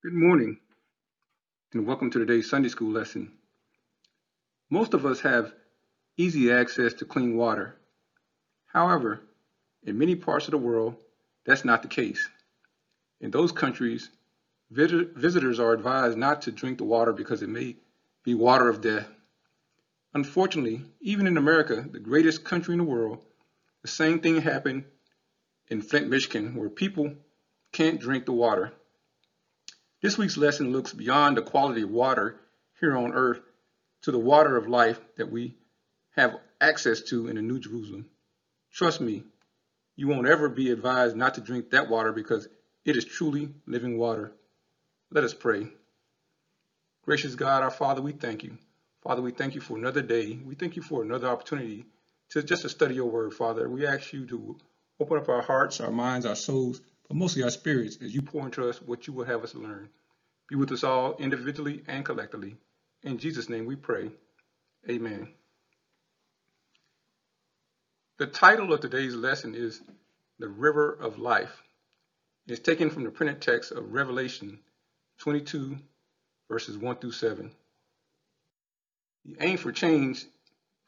Good morning and welcome to today's Sunday school lesson. Most of us have easy access to clean water. However, in many parts of the world, that's not the case. In those countries, vis- visitors are advised not to drink the water because it may be water of death. Unfortunately, even in America, the greatest country in the world, the same thing happened in Flint, Michigan, where people can't drink the water. This week's lesson looks beyond the quality of water here on earth to the water of life that we have access to in the New Jerusalem. Trust me, you won't ever be advised not to drink that water because it is truly living water. Let us pray. Gracious God, our Father, we thank you. Father, we thank you for another day. We thank you for another opportunity to just to study your word, Father. We ask you to open up our hearts, our minds, our souls, but mostly our spirits as you pour into us what you will have us learn. Be with us all individually and collectively. In Jesus' name we pray. Amen. The title of today's lesson is The River of Life. It's taken from the printed text of Revelation 22, verses 1 through 7. The aim for change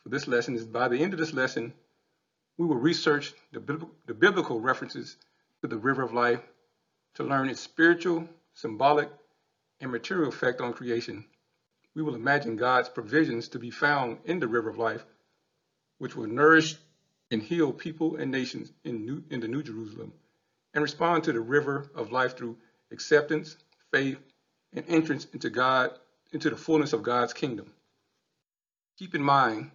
for this lesson is by the end of this lesson, we will research the, the biblical references to the river of life to learn its spiritual, symbolic, and material effect on creation. We will imagine God's provisions to be found in the river of life, which will nourish and heal people and nations in, New, in the New Jerusalem, and respond to the river of life through acceptance, faith, and entrance into God, into the fullness of God's kingdom. Keep in mind,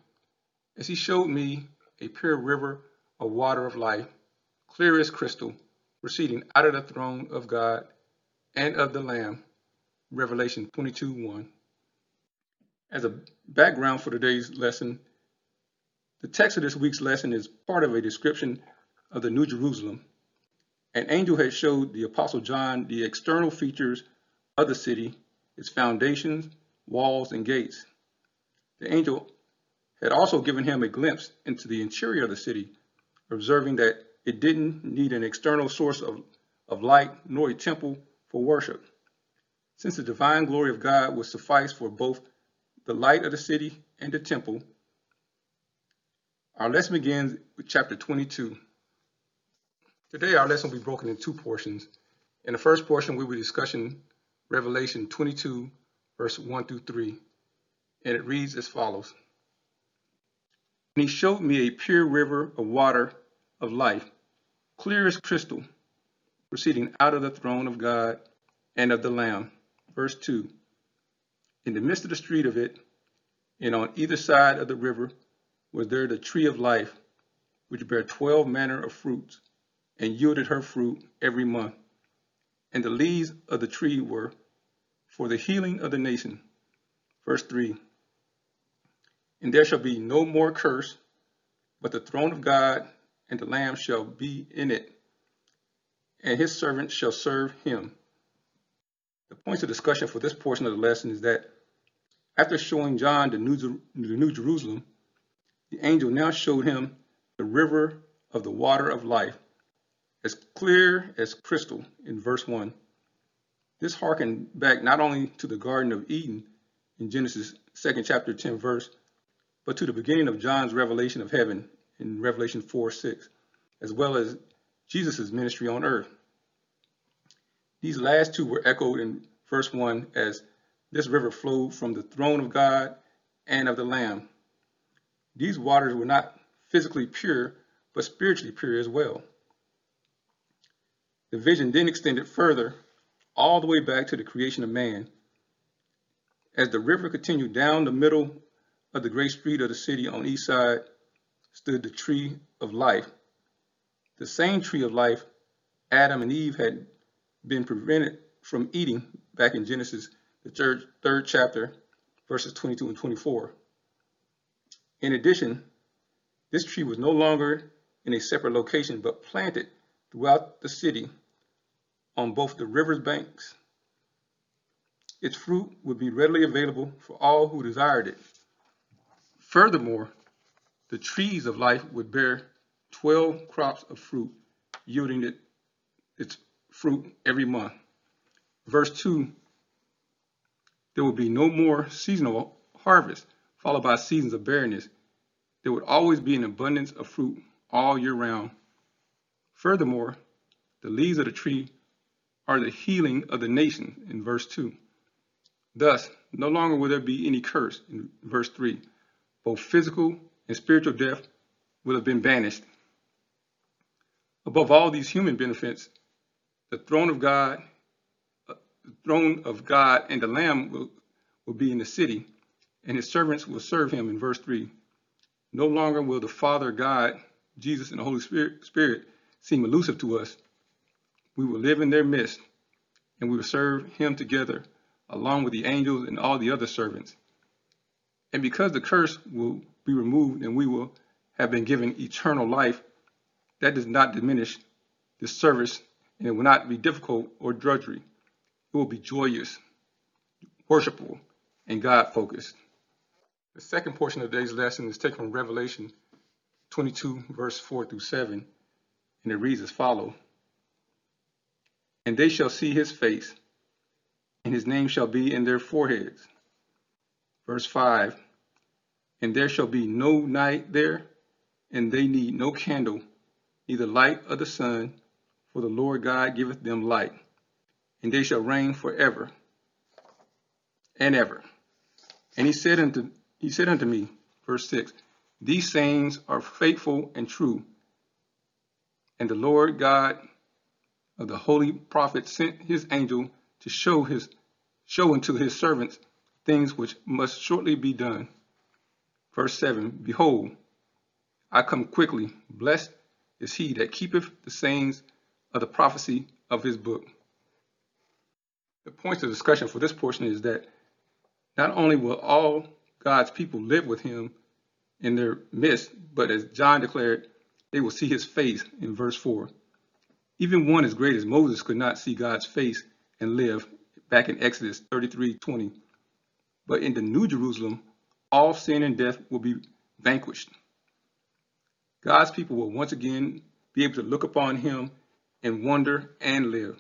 as he showed me a pure river of water of life, clear as crystal, proceeding out of the throne of God and of the Lamb. Revelation 22 1. As a background for today's lesson, the text of this week's lesson is part of a description of the New Jerusalem. An angel had showed the Apostle John the external features of the city, its foundations, walls, and gates. The angel had also given him a glimpse into the interior of the city, observing that it didn't need an external source of, of light nor a temple for worship. Since the divine glory of God would suffice for both the light of the city and the temple, our lesson begins with chapter 22. Today, our lesson will be broken in two portions. In the first portion, we will be discussing Revelation 22, verse 1 through 3, and it reads as follows. And he showed me a pure river of water of life, clear as crystal, proceeding out of the throne of God and of the Lamb. Verse 2 In the midst of the street of it, and on either side of the river, was there the tree of life, which bare twelve manner of fruits, and yielded her fruit every month. And the leaves of the tree were for the healing of the nation. Verse 3 And there shall be no more curse, but the throne of God and the Lamb shall be in it, and his servants shall serve him. The points of discussion for this portion of the lesson is that after showing John the New, the New Jerusalem, the angel now showed him the river of the water of life, as clear as crystal in verse 1. This harkened back not only to the Garden of Eden in Genesis 2nd chapter 10 verse, but to the beginning of John's revelation of heaven in Revelation 4 6, as well as Jesus' ministry on earth. These last two were echoed in verse 1 as this river flowed from the throne of God and of the Lamb. These waters were not physically pure, but spiritually pure as well. The vision then extended further, all the way back to the creation of man. As the river continued down the middle of the great street of the city on each side, stood the tree of life. The same tree of life Adam and Eve had been prevented from eating back in Genesis, the third, third chapter, verses 22 and 24. In addition, this tree was no longer in a separate location, but planted throughout the city on both the river's banks. Its fruit would be readily available for all who desired it. Furthermore, the trees of life would bear 12 crops of fruit, yielding it, its fruit every month. Verse 2 there would be no more seasonal harvest, followed by seasons of barrenness. There would always be an abundance of fruit all year round. Furthermore, the leaves of the tree are the healing of the nation in verse 2. Thus, no longer will there be any curse in verse 3. Both physical and spiritual death will have been banished. Above all these human benefits, the throne of God, uh, the throne of God and the Lamb will, will be in the city, and his servants will serve him in verse 3. No longer will the Father God, Jesus, and the Holy Spirit, Spirit seem elusive to us. We will live in their midst, and we will serve him together along with the angels and all the other servants. And because the curse will be removed and we will have been given eternal life, that does not diminish the service and it will not be difficult or drudgery. It will be joyous, worshipful, and God focused. The second portion of today's lesson is taken from Revelation 22, verse 4 through 7, and it reads as follows And they shall see his face, and his name shall be in their foreheads. Verse 5 And there shall be no night there, and they need no candle neither light of the sun, for the Lord God giveth them light, and they shall reign forever and ever. And he said unto he said unto me, verse 6, These sayings are faithful and true. And the Lord God of the holy prophet sent his angel to show his show unto his servants things which must shortly be done. Verse 7 Behold, I come quickly, blessed is he that keepeth the sayings of the prophecy of his book. The points of discussion for this portion is that not only will all God's people live with him in their midst, but as John declared, they will see his face in verse 4. Even one as great as Moses could not see God's face and live back in Exodus 33 20. But in the New Jerusalem, all sin and death will be vanquished. God's people will once again be able to look upon him and wonder and live.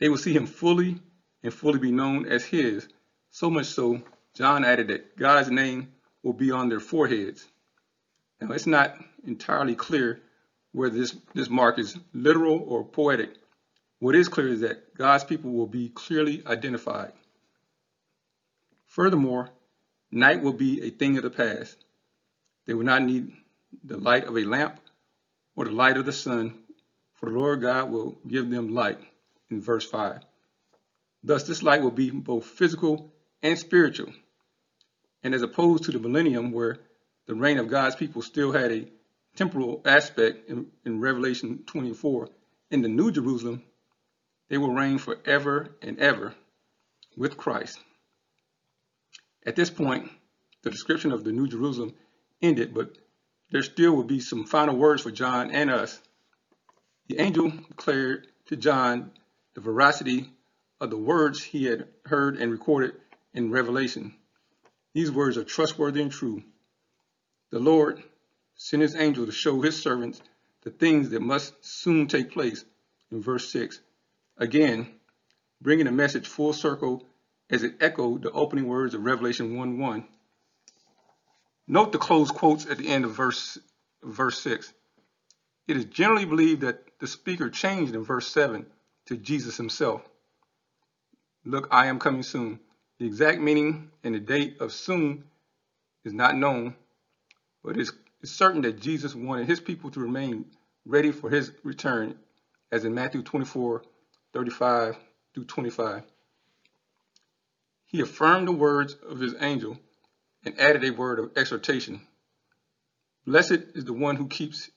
They will see him fully and fully be known as his, so much so, John added that God's name will be on their foreheads. Now, it's not entirely clear whether this, this mark is literal or poetic. What is clear is that God's people will be clearly identified. Furthermore, night will be a thing of the past. They will not need the light of a lamp or the light of the sun, for the Lord God will give them light in verse 5. Thus, this light will be both physical and spiritual. And as opposed to the millennium, where the reign of God's people still had a temporal aspect in, in Revelation 24, in the New Jerusalem, they will reign forever and ever with Christ. At this point, the description of the New Jerusalem ended, but there still will be some final words for John and us. The angel declared to John the veracity of the words he had heard and recorded in Revelation. These words are trustworthy and true. The Lord sent his angel to show his servants the things that must soon take place in verse 6. Again, bringing the message full circle as it echoed the opening words of Revelation 1 1. Note the closed quotes at the end of verse, verse 6. It is generally believed that the speaker changed in verse 7 to Jesus himself. Look, I am coming soon. The exact meaning and the date of soon is not known, but it's, it's certain that Jesus wanted his people to remain ready for his return, as in Matthew 24, 35 through 25. He affirmed the words of his angel and added a word of exhortation. Blessed is the one who keeps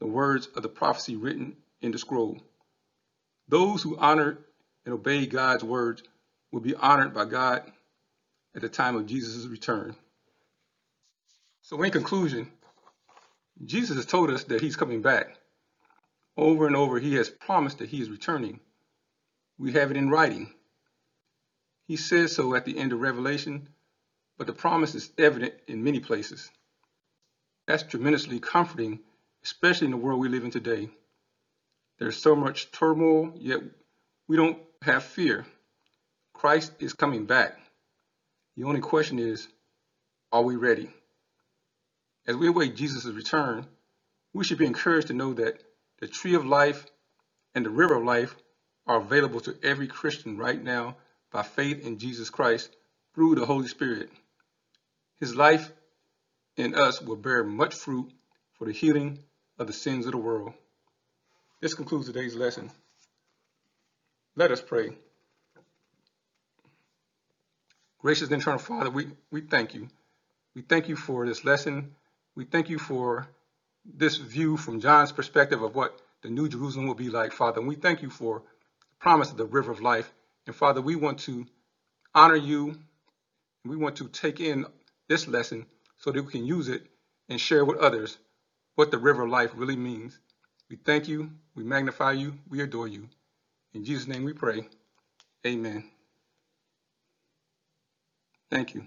the words of the prophecy written in the scroll. Those who honor and obey God's words will be honored by God at the time of Jesus' return. So in conclusion, Jesus has told us that he's coming back. Over and over, he has promised that he is returning. We have it in writing. He says so at the end of Revelation but the promise is evident in many places. That's tremendously comforting, especially in the world we live in today. There's so much turmoil, yet we don't have fear. Christ is coming back. The only question is, are we ready? As we await Jesus' return, we should be encouraged to know that the tree of life and the river of life are available to every Christian right now by faith in Jesus Christ through the Holy Spirit. His life in us will bear much fruit for the healing of the sins of the world. This concludes today's lesson. Let us pray. Gracious and eternal Father, we, we thank you. We thank you for this lesson. We thank you for this view from John's perspective of what the New Jerusalem will be like, Father. And we thank you for the promise of the river of life. And Father, we want to honor you. We want to take in this lesson so that we can use it and share with others what the river of life really means. We thank you, we magnify you, we adore you. In Jesus' name we pray. Amen. Thank you.